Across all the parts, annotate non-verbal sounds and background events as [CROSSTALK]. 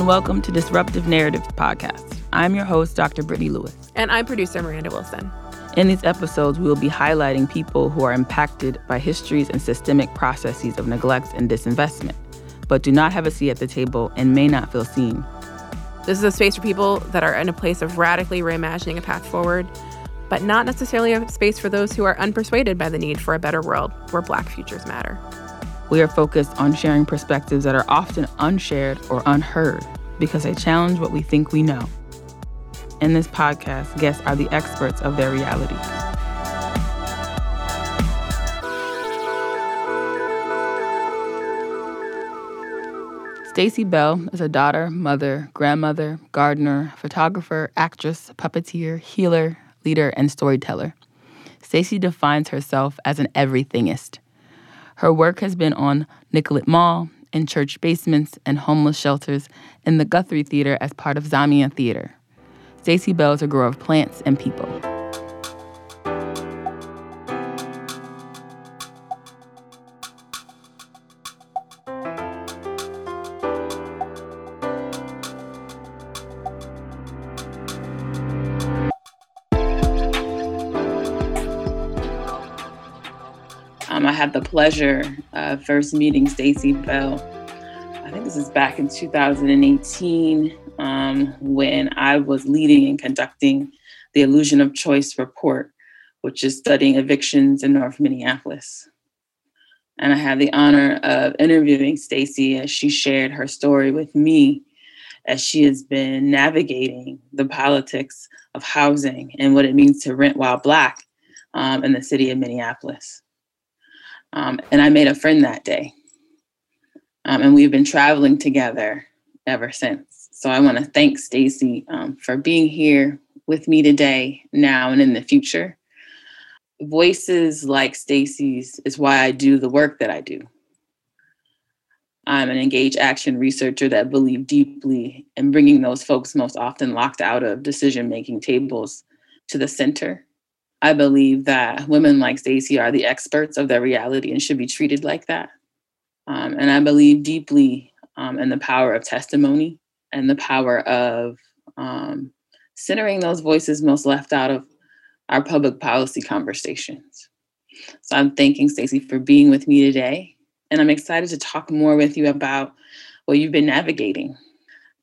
And welcome to Disruptive Narratives Podcast. I'm your host, Dr. Brittany Lewis. And I'm producer Miranda Wilson. In these episodes, we will be highlighting people who are impacted by histories and systemic processes of neglect and disinvestment, but do not have a seat at the table and may not feel seen. This is a space for people that are in a place of radically reimagining a path forward, but not necessarily a space for those who are unpersuaded by the need for a better world where Black futures matter. We are focused on sharing perspectives that are often unshared or unheard because they challenge what we think we know. In this podcast, guests are the experts of their realities. Stacey Bell is a daughter, mother, grandmother, gardener, photographer, actress, puppeteer, healer, leader, and storyteller. Stacey defines herself as an everythingist. Her work has been on Nicollet Mall, in church basements and homeless shelters, in the Guthrie Theater as part of Zamia Theater. Stacey Bell is a grower of plants and people. Had the pleasure of first meeting Stacey Bell. I think this is back in 2018 um, when I was leading and conducting the Illusion of Choice report, which is studying evictions in North Minneapolis. And I had the honor of interviewing Stacey as she shared her story with me as she has been navigating the politics of housing and what it means to rent while Black um, in the city of Minneapolis. Um, and I made a friend that day. Um, and we've been traveling together ever since. So I want to thank Stacy um, for being here with me today, now and in the future. Voices like Stacy's is why I do the work that I do. I'm an engaged action researcher that believe deeply in bringing those folks most often locked out of decision making tables to the center I believe that women like Stacey are the experts of their reality and should be treated like that. Um, and I believe deeply um, in the power of testimony and the power of um, centering those voices most left out of our public policy conversations. So I'm thanking Stacey for being with me today. And I'm excited to talk more with you about what you've been navigating,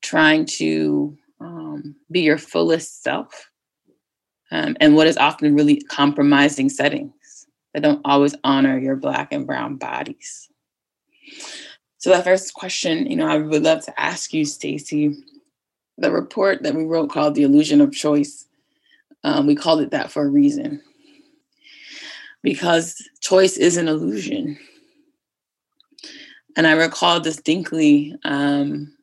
trying to um, be your fullest self um, and what is often really compromising settings that don't always honor your Black and Brown bodies. So, that first question, you know, I would love to ask you, Stacy. The report that we wrote called The Illusion of Choice, um, we called it that for a reason. Because choice is an illusion. And I recall distinctly um,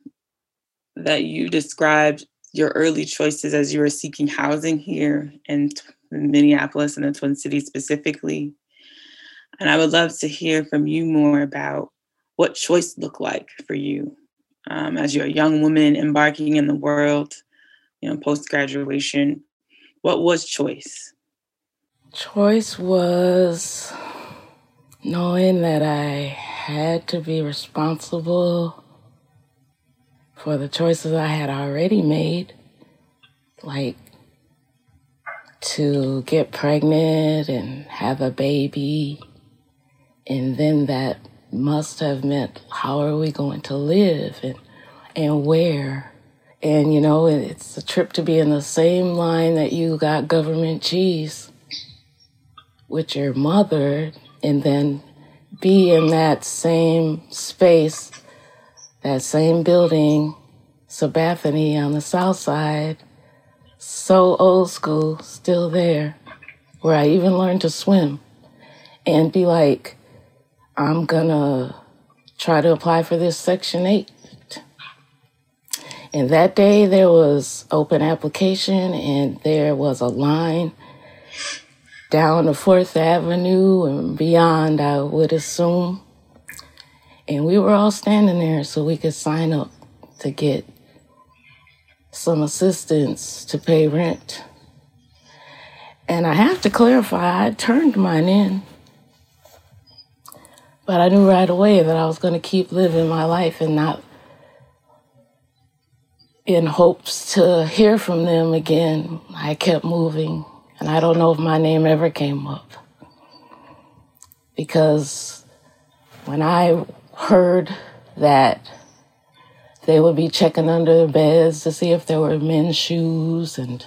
that you described your early choices as you were seeking housing here in Minneapolis and the Twin Cities specifically. And I would love to hear from you more about what choice looked like for you um, as you're a young woman embarking in the world, you know, post graduation. What was choice? Choice was knowing that I had to be responsible for the choices I had already made, like to get pregnant and have a baby. And then that must have meant how are we going to live and, and where? And you know, it's a trip to be in the same line that you got government cheese with your mother and then be in that same space that same building, Sabathani on the south side, so old school, still there, where I even learned to swim and be like, I'm gonna try to apply for this Section 8. And that day there was open application and there was a line down the Fourth Avenue and beyond, I would assume. And we were all standing there so we could sign up to get some assistance to pay rent. And I have to clarify, I turned mine in. But I knew right away that I was going to keep living my life and not in hopes to hear from them again, I kept moving. And I don't know if my name ever came up. Because when I heard that they would be checking under the beds to see if there were men's shoes and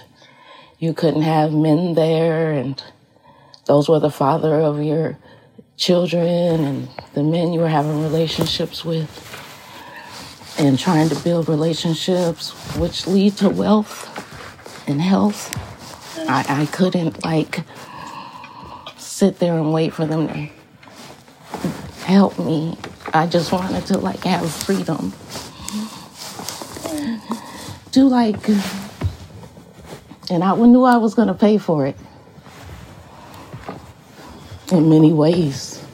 you couldn't have men there and those were the father of your children and the men you were having relationships with and trying to build relationships which lead to wealth and health. I, I couldn't like sit there and wait for them to help me i just wanted to like have freedom. Do like and i knew i was going to pay for it. In many ways,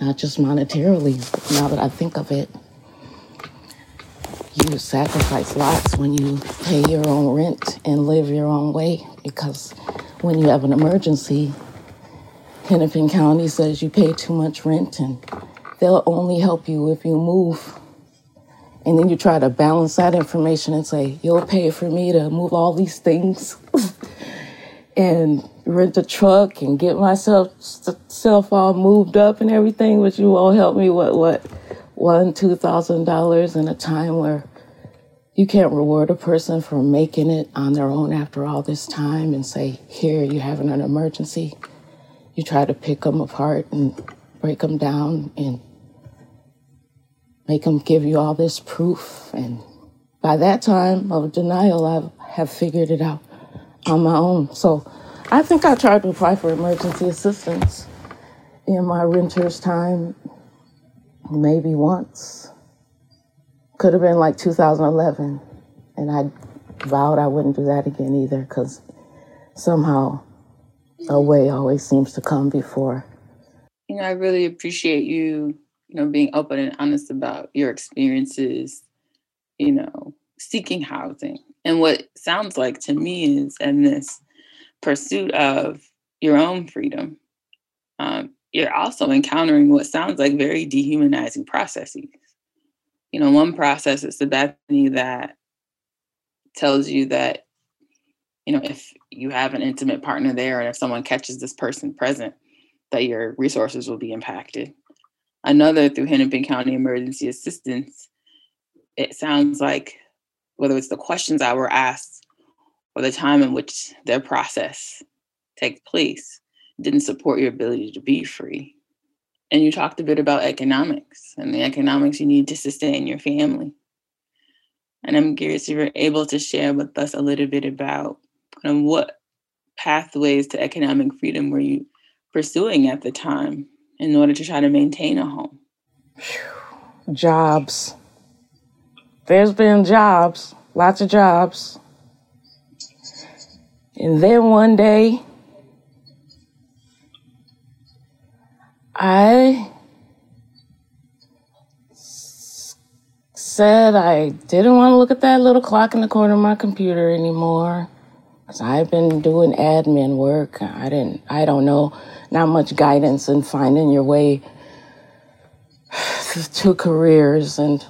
not just monetarily. Now that I think of it, you sacrifice lots when you pay your own rent and live your own way because when you have an emergency, Hennepin County says you pay too much rent and they'll only help you if you move. And then you try to balance that information and say, you'll pay for me to move all these things. [LAUGHS] and rent a truck and get myself self all moved up and everything, but you won't help me with what one, two thousand dollars in a time where you can't reward a person for making it on their own after all this time and say, here, you're having an emergency. You try to pick them apart and break them down and make them give you all this proof. And by that time of denial, I have figured it out on my own. So I think I tried to apply for emergency assistance in my renter's time maybe once. Could have been like 2011. And I vowed I wouldn't do that again either because somehow a way always seems to come before. You know, I really appreciate you, you know, being open and honest about your experiences, you know, seeking housing. And what sounds like to me is, and this pursuit of your own freedom, um, you're also encountering what sounds like very dehumanizing processes. You know, one process is the Bethany that tells you that, you know, if you have an intimate partner there and if someone catches this person present, that your resources will be impacted. Another through Hennepin County Emergency Assistance, it sounds like whether it's the questions that were asked or the time in which their process takes place didn't support your ability to be free. And you talked a bit about economics and the economics you need to sustain your family. And I'm curious if you're able to share with us a little bit about kind of what pathways to economic freedom were you pursuing at the time in order to try to maintain a home? Jobs. There's been jobs, lots of jobs. And then one day, I said I didn't want to look at that little clock in the corner of my computer anymore. Cause I've been doing admin work. I didn't, I don't know, not much guidance in finding your way to careers. And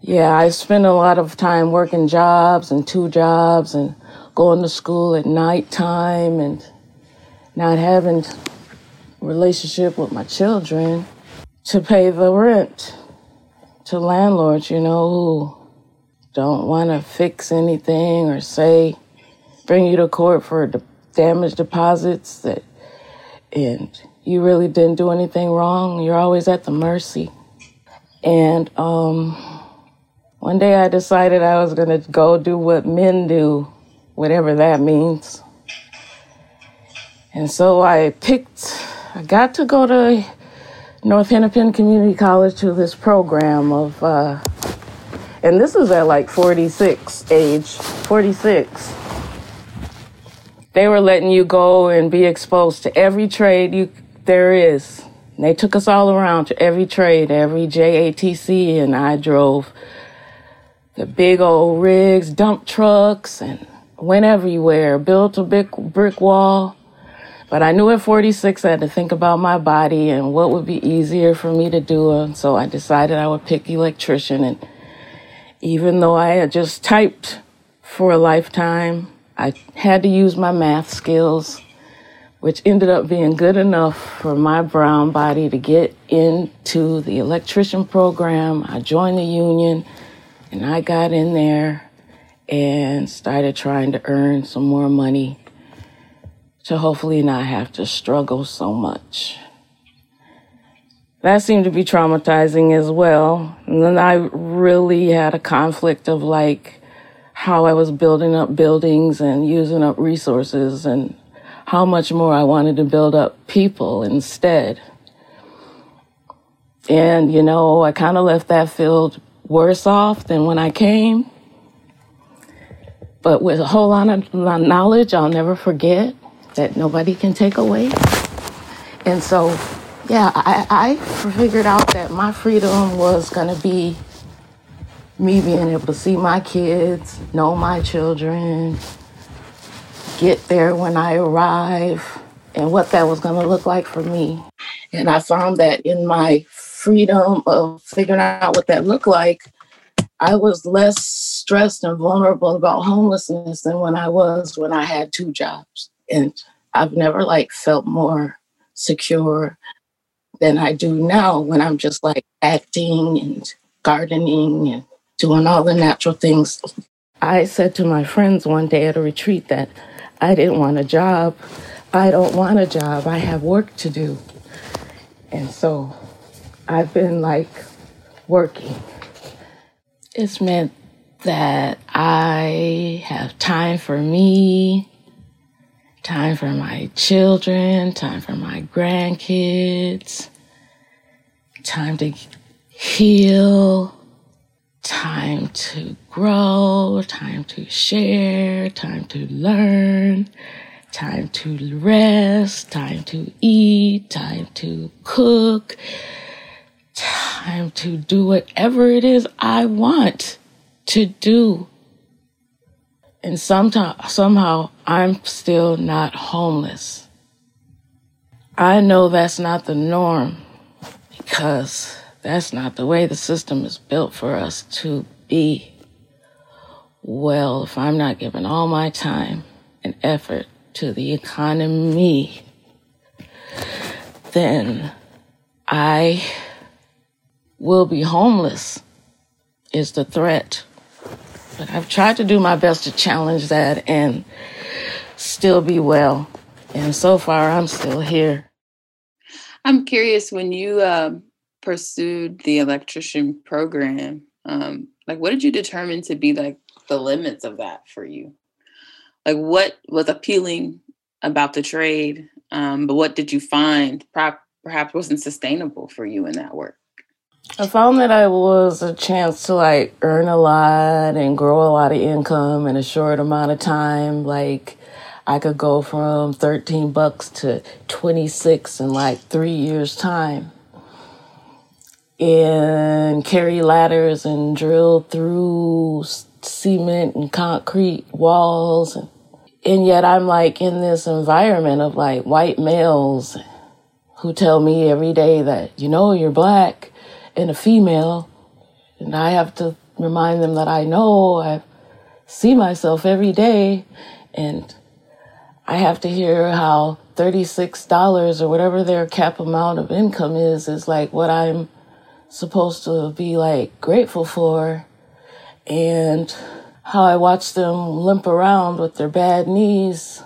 yeah, I spent a lot of time working jobs and two jobs and going to school at nighttime and not having relationship with my children to pay the rent to landlords, you know, who don't want to fix anything or say, bring you to court for damage deposits that, and you really didn't do anything wrong. You're always at the mercy. And um, one day I decided I was going to go do what men do whatever that means. And so I picked, I got to go to North Hennepin Community College to this program of, uh, and this is at like 46 age, 46. They were letting you go and be exposed to every trade you there is. And they took us all around to every trade, every JATC, and I drove the big old rigs, dump trucks, and went everywhere, built a big brick wall. But I knew at 46 I had to think about my body and what would be easier for me to do. And so I decided I would pick electrician. And Even though I had just typed for a lifetime, I had to use my math skills, which ended up being good enough for my brown body to get into the electrician program. I joined the union and I got in there and started trying to earn some more money to hopefully not have to struggle so much. That seemed to be traumatizing as well. And then I really had a conflict of like how I was building up buildings and using up resources and how much more I wanted to build up people instead. And, you know, I kind of left that field worse off than when I came. But with a whole lot of knowledge, I'll never forget that nobody can take away. And so, yeah, I, I figured out that my freedom was going to be me being able to see my kids, know my children, get there when I arrive, and what that was going to look like for me. And I found that in my freedom of figuring out what that looked like, I was less stressed and vulnerable about homelessness than when I was when I had two jobs. And I've never like felt more secure than I do now when I'm just like acting and gardening and doing all the natural things. I said to my friends one day at a retreat that I didn't want a job. I don't want a job. I have work to do. And so I've been like working it's meant that I have time for me, time for my children, time for my grandkids, time to heal, time to grow, time to share, time to learn, time to rest, time to eat, time to cook, time to do whatever it is I want to do. And sometime, somehow I'm still not homeless. I know that's not the norm because that's not the way the system is built for us to be. Well, if I'm not giving all my time and effort to the economy, then I will be homeless is the threat. But I've tried to do my best to challenge that and still be well. And so far, I'm still here. I'm curious when you uh, pursued the electrician program, um, like what did you determine to be like the limits of that for you? Like what was appealing about the trade, um, but what did you find perhaps wasn't sustainable for you in that work? I found that I was a chance to like earn a lot and grow a lot of income in a short amount of time. Like I could go from 13 bucks to 26 in like three years time and carry ladders and drill through cement and concrete walls. And, yet I'm like in this environment of like white males who tell me every day that, you know, you're black and a female. And I have to remind them that I know I see myself every day and I have to hear how $36 or whatever their cap amount of income is, is like what I'm supposed to be like grateful for. And how I watch them limp around with their bad knees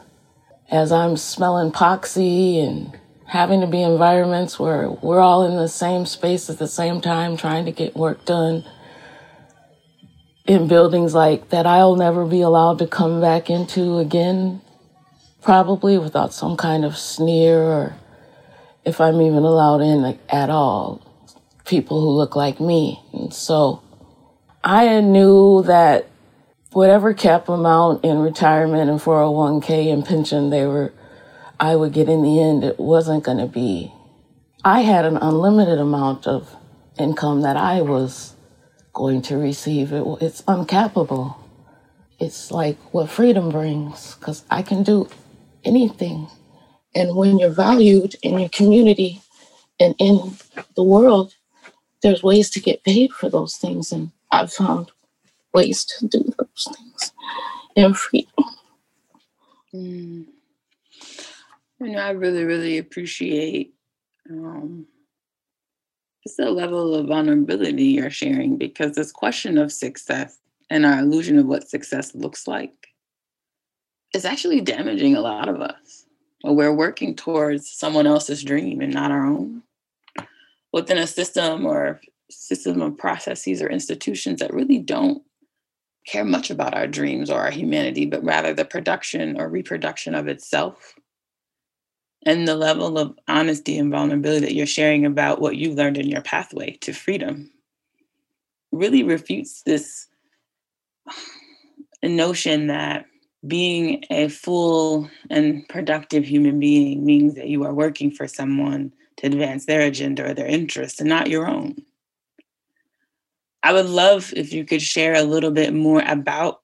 as I'm smelling poxy and having to be in environments where we're all in the same space at the same time trying to get work done in buildings like that I'll never be allowed to come back into again, probably without some kind of sneer or if I'm even allowed in at all, people who look like me. And so I knew that whatever cap amount in retirement and 401k and pension they were I would get in the end, it wasn't going to be. I had an unlimited amount of income that I was going to receive. It, it's uncappable. It's like what freedom brings, because I can do anything. And when you're valued in your community and in the world, there's ways to get paid for those things. And I've found ways to do those things in freedom. Mm. You know, I really, really appreciate um, just the level of vulnerability you're sharing because this question of success and our illusion of what success looks like is actually damaging a lot of us. We're working towards someone else's dream and not our own within a system or system of processes or institutions that really don't care much about our dreams or our humanity, but rather the production or reproduction of itself. And the level of honesty and vulnerability that you're sharing about what you learned in your pathway to freedom really refutes this notion that being a full and productive human being means that you are working for someone to advance their agenda or their interests and not your own. I would love if you could share a little bit more about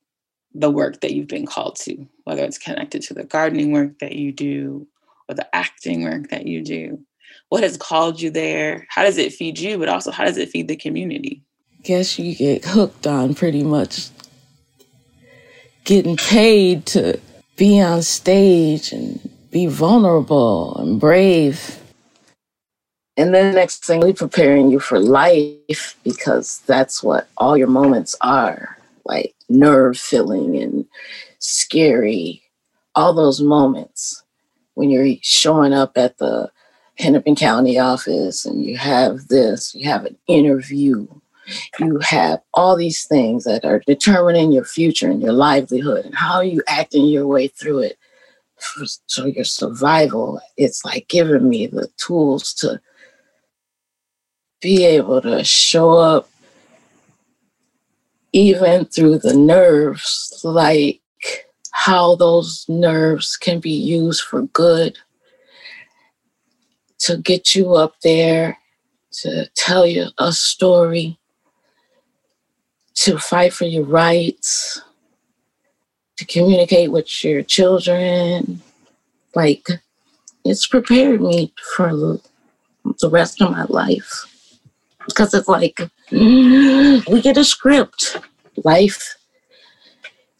the work that you've been called to, whether it's connected to the gardening work that you do or the acting work that you do. What has called you there? How does it feed you, but also how does it feed the community? Guess you get hooked on pretty much getting paid to be on stage and be vulnerable and brave and then next thing, we preparing you for life because that's what all your moments are like nerve filling and scary. All those moments when you're showing up at the Hennepin County office and you have this, you have an interview, you have all these things that are determining your future and your livelihood and how you acting your way through it. So your survival, it's like giving me the tools to be able to show up even through the nerves, like how those nerves can be used for good to get you up there, to tell you a story, to fight for your rights, to communicate with your children. Like, it's prepared me for the rest of my life because it's like we get a script. Life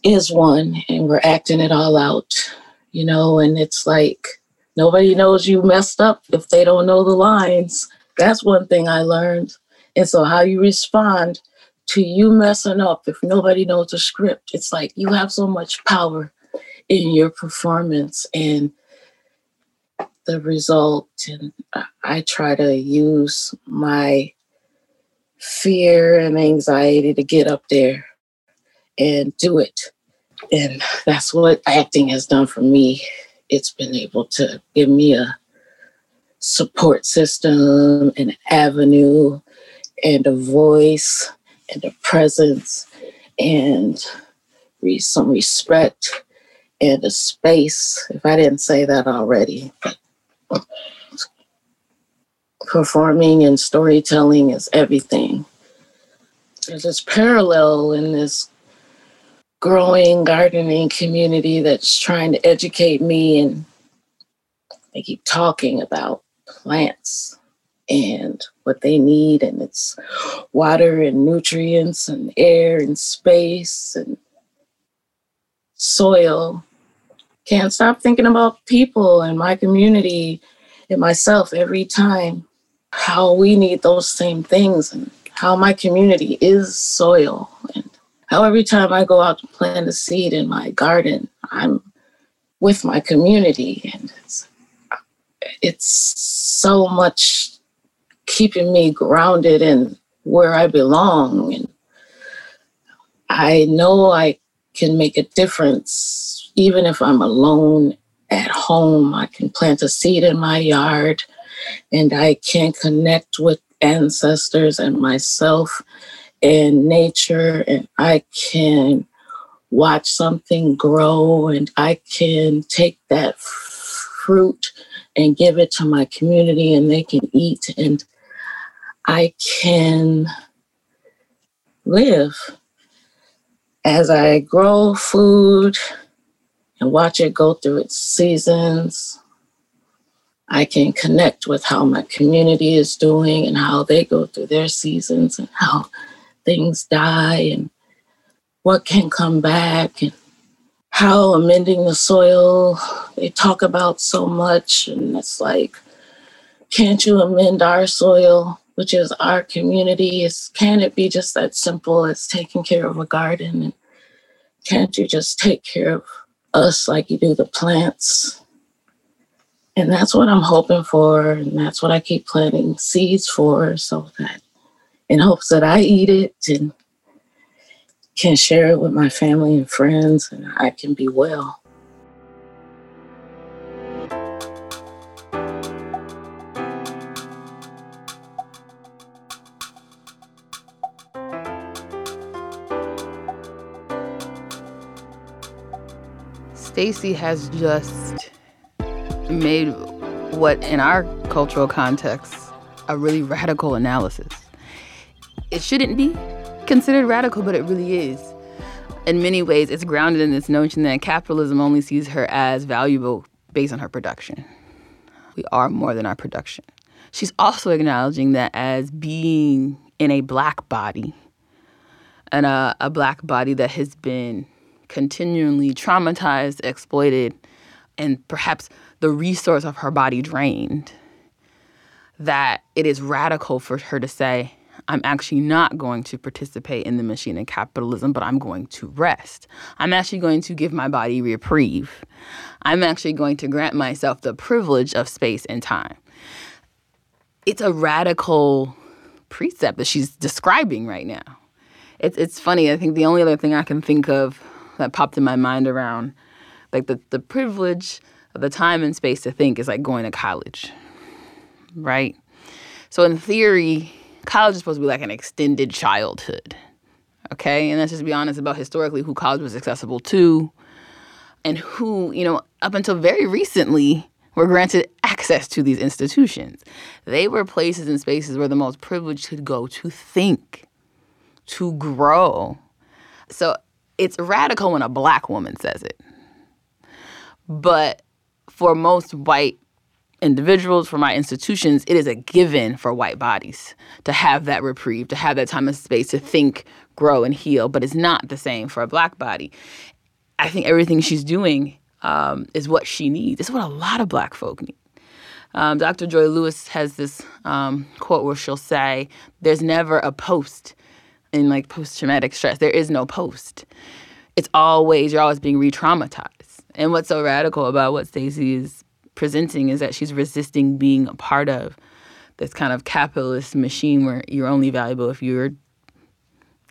is one, and we're acting it all out, you know, and it's like nobody knows you messed up if they don't know the lines. That's one thing I learned. And so, how you respond to you messing up if nobody knows the script, it's like you have so much power in your performance and the result. And I try to use my fear and anxiety to get up there and do it. And that's what acting has done for me. It's been able to give me a support system, an avenue, and a voice, and a presence, and some respect and a space. If I didn't say that already, performing and storytelling is everything. There's this parallel in this growing gardening community that's trying to educate me, and they keep talking about plants and what they need, and it's water and nutrients and air and space and soil. Can't stop thinking about people and my community and myself every time how we need those same things and how my community is soil. And how every time I go out to plant a seed in my garden, I'm with my community. And it's it's so much keeping me grounded in where I belong. And I know I can make a difference. Even if I'm alone at home. I can plant a seed in my yard and I can connect with ancestors and myself and nature, and I can watch something grow, and I can take that fruit and give it to my community, and they can eat, and I can live. As I grow food and watch it go through its seasons I can connect with how my community is doing and how they go through their seasons and how things die and what can come back and how amending the soil they talk about so much and it's like can't you amend our soil which is our community? Is can it be just that simple as taking care of a garden and can't you just take care of us like you do the plants and that's what i'm hoping for and that's what i keep planting seeds for so that in hopes that i eat it and can share it with my family and friends, and I can be well. Stacy has just made what in our cultural context a really radical analysis. It shouldn't be, considered radical, but it really is. In many ways, it's grounded in this notion that capitalism only sees her as valuable based on her production. We are more than our production. She's also acknowledging that as being in a black body, and a, a black body that has been continually traumatized, exploited, and perhaps the resource of her body drained, that it is radical for her to say, I'm actually not going to participate in the machine of capitalism, but I'm going to rest. I'm actually going to give my body reprieve. I'm actually going to grant myself the privilege of space and time. It's a radical precept that she's describing right now. It's it's funny. I think the only other thing I can think of that popped in my mind around like the, the privilege the time and space to think is like going to college. Right? So in theory, college is supposed to be like an extended childhood. Okay? And let's just be honest about historically who college was accessible to and who, you know, up until very recently were granted access to these institutions. They were places and spaces where the most privileged could go to think, to grow. So it's radical when a black woman says it. But for most white individuals, for my institutions, it is a given for white bodies to have that reprieve, to have that time and space to think, grow, and heal. But it's not the same for a black body. I think everything she's doing um, is what she needs. It's what a lot of black folk need. Um, Dr. Joy Lewis has this um, quote where she'll say, "There's never a post in like post-traumatic stress. There is no post. It's always you're always being re-traumatized." And what's so radical about what Stacey is presenting is that she's resisting being a part of this kind of capitalist machine where you're only valuable if you're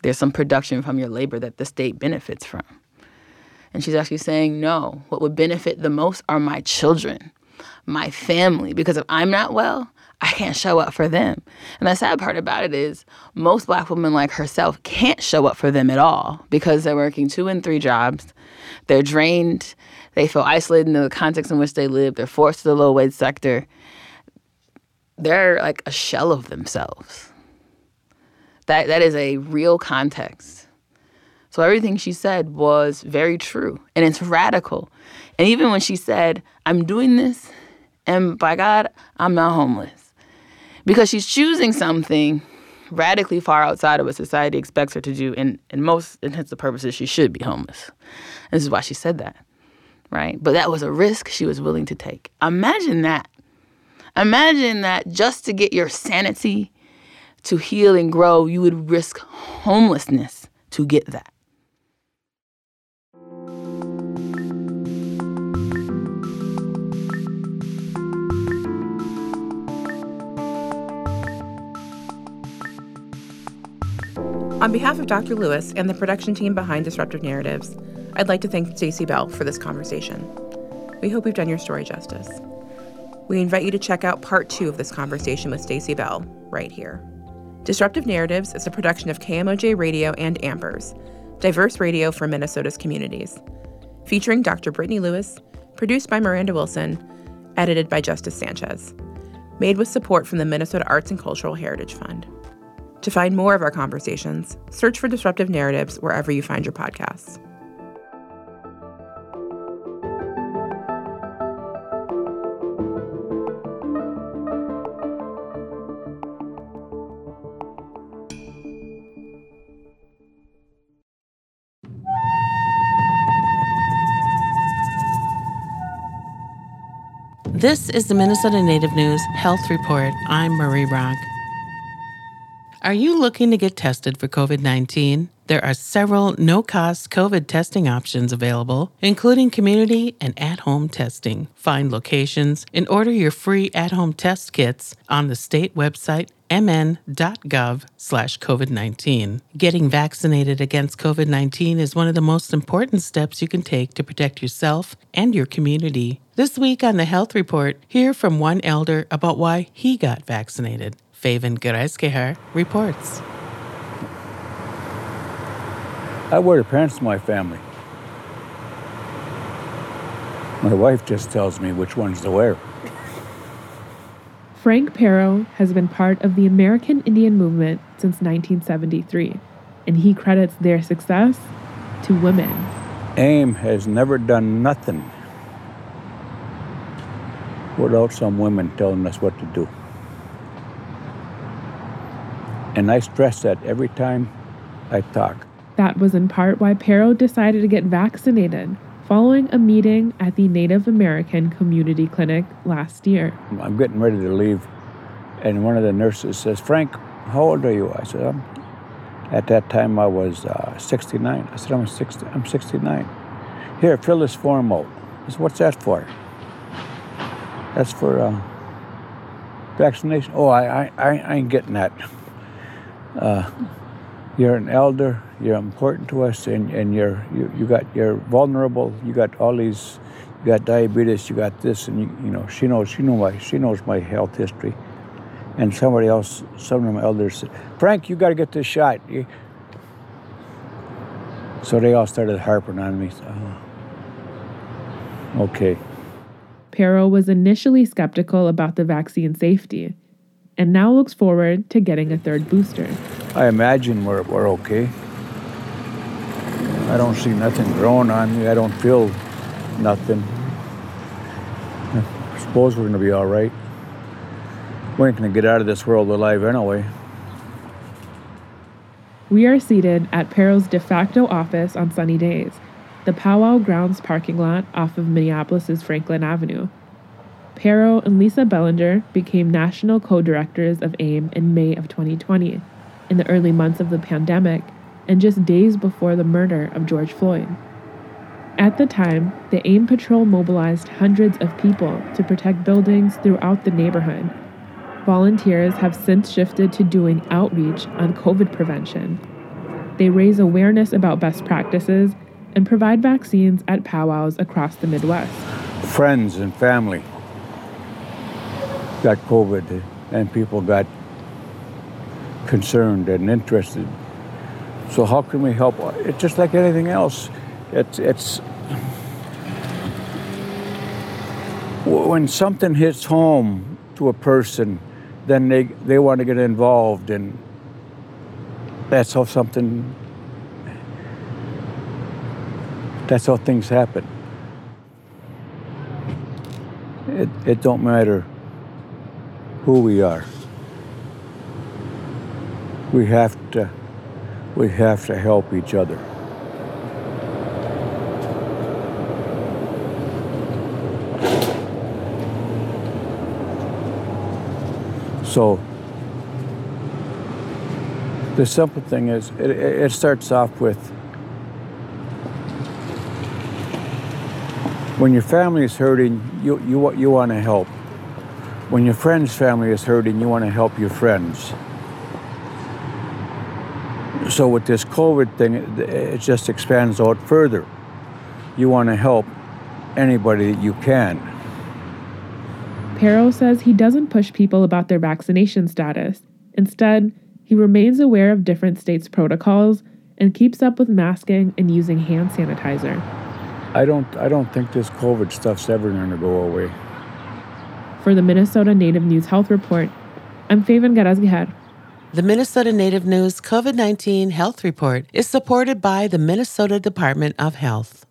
there's some production from your labor that the state benefits from. And she's actually saying, no, what would benefit the most are my children, my family, because if I'm not well, I can't show up for them. And the sad part about it is most black women like herself can't show up for them at all because they're working two and three jobs. They're drained they feel isolated in the context in which they live. They're forced to the low wage sector. They're like a shell of themselves. That that is a real context. So everything she said was very true and it's radical. And even when she said, I'm doing this, and by God, I'm not homeless. Because she's choosing something radically far outside of what society expects her to do. And in most intents and purposes, she should be homeless. This is why she said that right? But that was a risk she was willing to take. Imagine that. Imagine that just to get your sanity to heal and grow, you would risk homelessness to get that. On behalf of Dr. Lewis and the production team behind Disruptive Narratives, I'd like to thank Stacey Bell for this conversation. We hope we've done your story justice. We invite you to check out part two of this conversation with Stacey Bell right here. Disruptive Narratives is a production of KMOJ Radio and Ampers, diverse radio for Minnesota's communities. Featuring Dr. Brittany Lewis, produced by Miranda Wilson, edited by Justice Sanchez. Made with support from the Minnesota Arts and Cultural Heritage Fund. To find more of our conversations, search for Disruptive Narratives wherever you find your podcasts. This is the Minnesota Native News Health Report. I'm Marie Brock. Are you looking to get tested for COVID 19? There are several no cost COVID testing options available, including community and at home testing. Find locations and order your free at home test kits on the state website mn.gov slash COVID 19. Getting vaccinated against COVID 19 is one of the most important steps you can take to protect yourself and your community. This week on the Health Report, hear from one elder about why he got vaccinated. Feven Gerezgiher reports. I wear the pants of my family. My wife just tells me which ones to wear. Frank Paro has been part of the American Indian movement since 1973, and he credits their success to women. AIM has never done nothing without some women telling us what to do. And I stress that every time I talk. That was in part why Paro decided to get vaccinated following a meeting at the Native American Community Clinic last year. I'm getting ready to leave, and one of the nurses says, Frank, how old are you? I said, I'm, at that time I was uh, 69. I said, I'm, 60, I'm 69. Here, fill this form out. I said, what's that for? That's for uh, vaccination. Oh, I, I, I ain't getting that. Uh, you're an elder, you're important to us, and, and you're you, you got you're vulnerable. You got all these, you got diabetes, you got this, and you, you know she knows she know my she knows my health history, and somebody else, some of my elders said, Frank, you got to get this shot. So they all started harping on me. Okay. Paro was initially skeptical about the vaccine safety and now looks forward to getting a third booster. I imagine we're, we're okay. I don't see nothing growing on me. I don't feel nothing. I suppose we're going to be all right. We ain't going to get out of this world alive anyway. We are seated at Paro's de facto office on sunny days, the Powwow Grounds parking lot off of Minneapolis's Franklin Avenue. Paro and Lisa Bellanger became national co directors of AIM in May of 2020, in the early months of the pandemic, and just days before the murder of George Floyd. At the time, the AIM patrol mobilized hundreds of people to protect buildings throughout the neighborhood. Volunteers have since shifted to doing outreach on COVID prevention. They raise awareness about best practices and provide vaccines at powwows across the Midwest. Friends and family got COVID and people got concerned and interested. So how can we help? It's just like anything else. It's it's when something hits home to a person, then they they want to get involved, and that's how something. That's how things happen. It it don't matter who we are. We have to we have to help each other. So the simple thing is it, it starts off with when your family is hurting, you, you, you want to help. When your friend's family is hurting, you want to help your friends. So with this COVID thing, it just expands out further. You want to help anybody that you can. Paro says he doesn't push people about their vaccination status. Instead, he remains aware of different states' protocols and keeps up with masking and using hand sanitizer. I don't I don't think this COVID stuff's ever going to go away. For the Minnesota Native News Health Report, I'm Feven Gerezgiher. The Minnesota Native News COVID 19 Health Report is supported by the Minnesota Department of Health.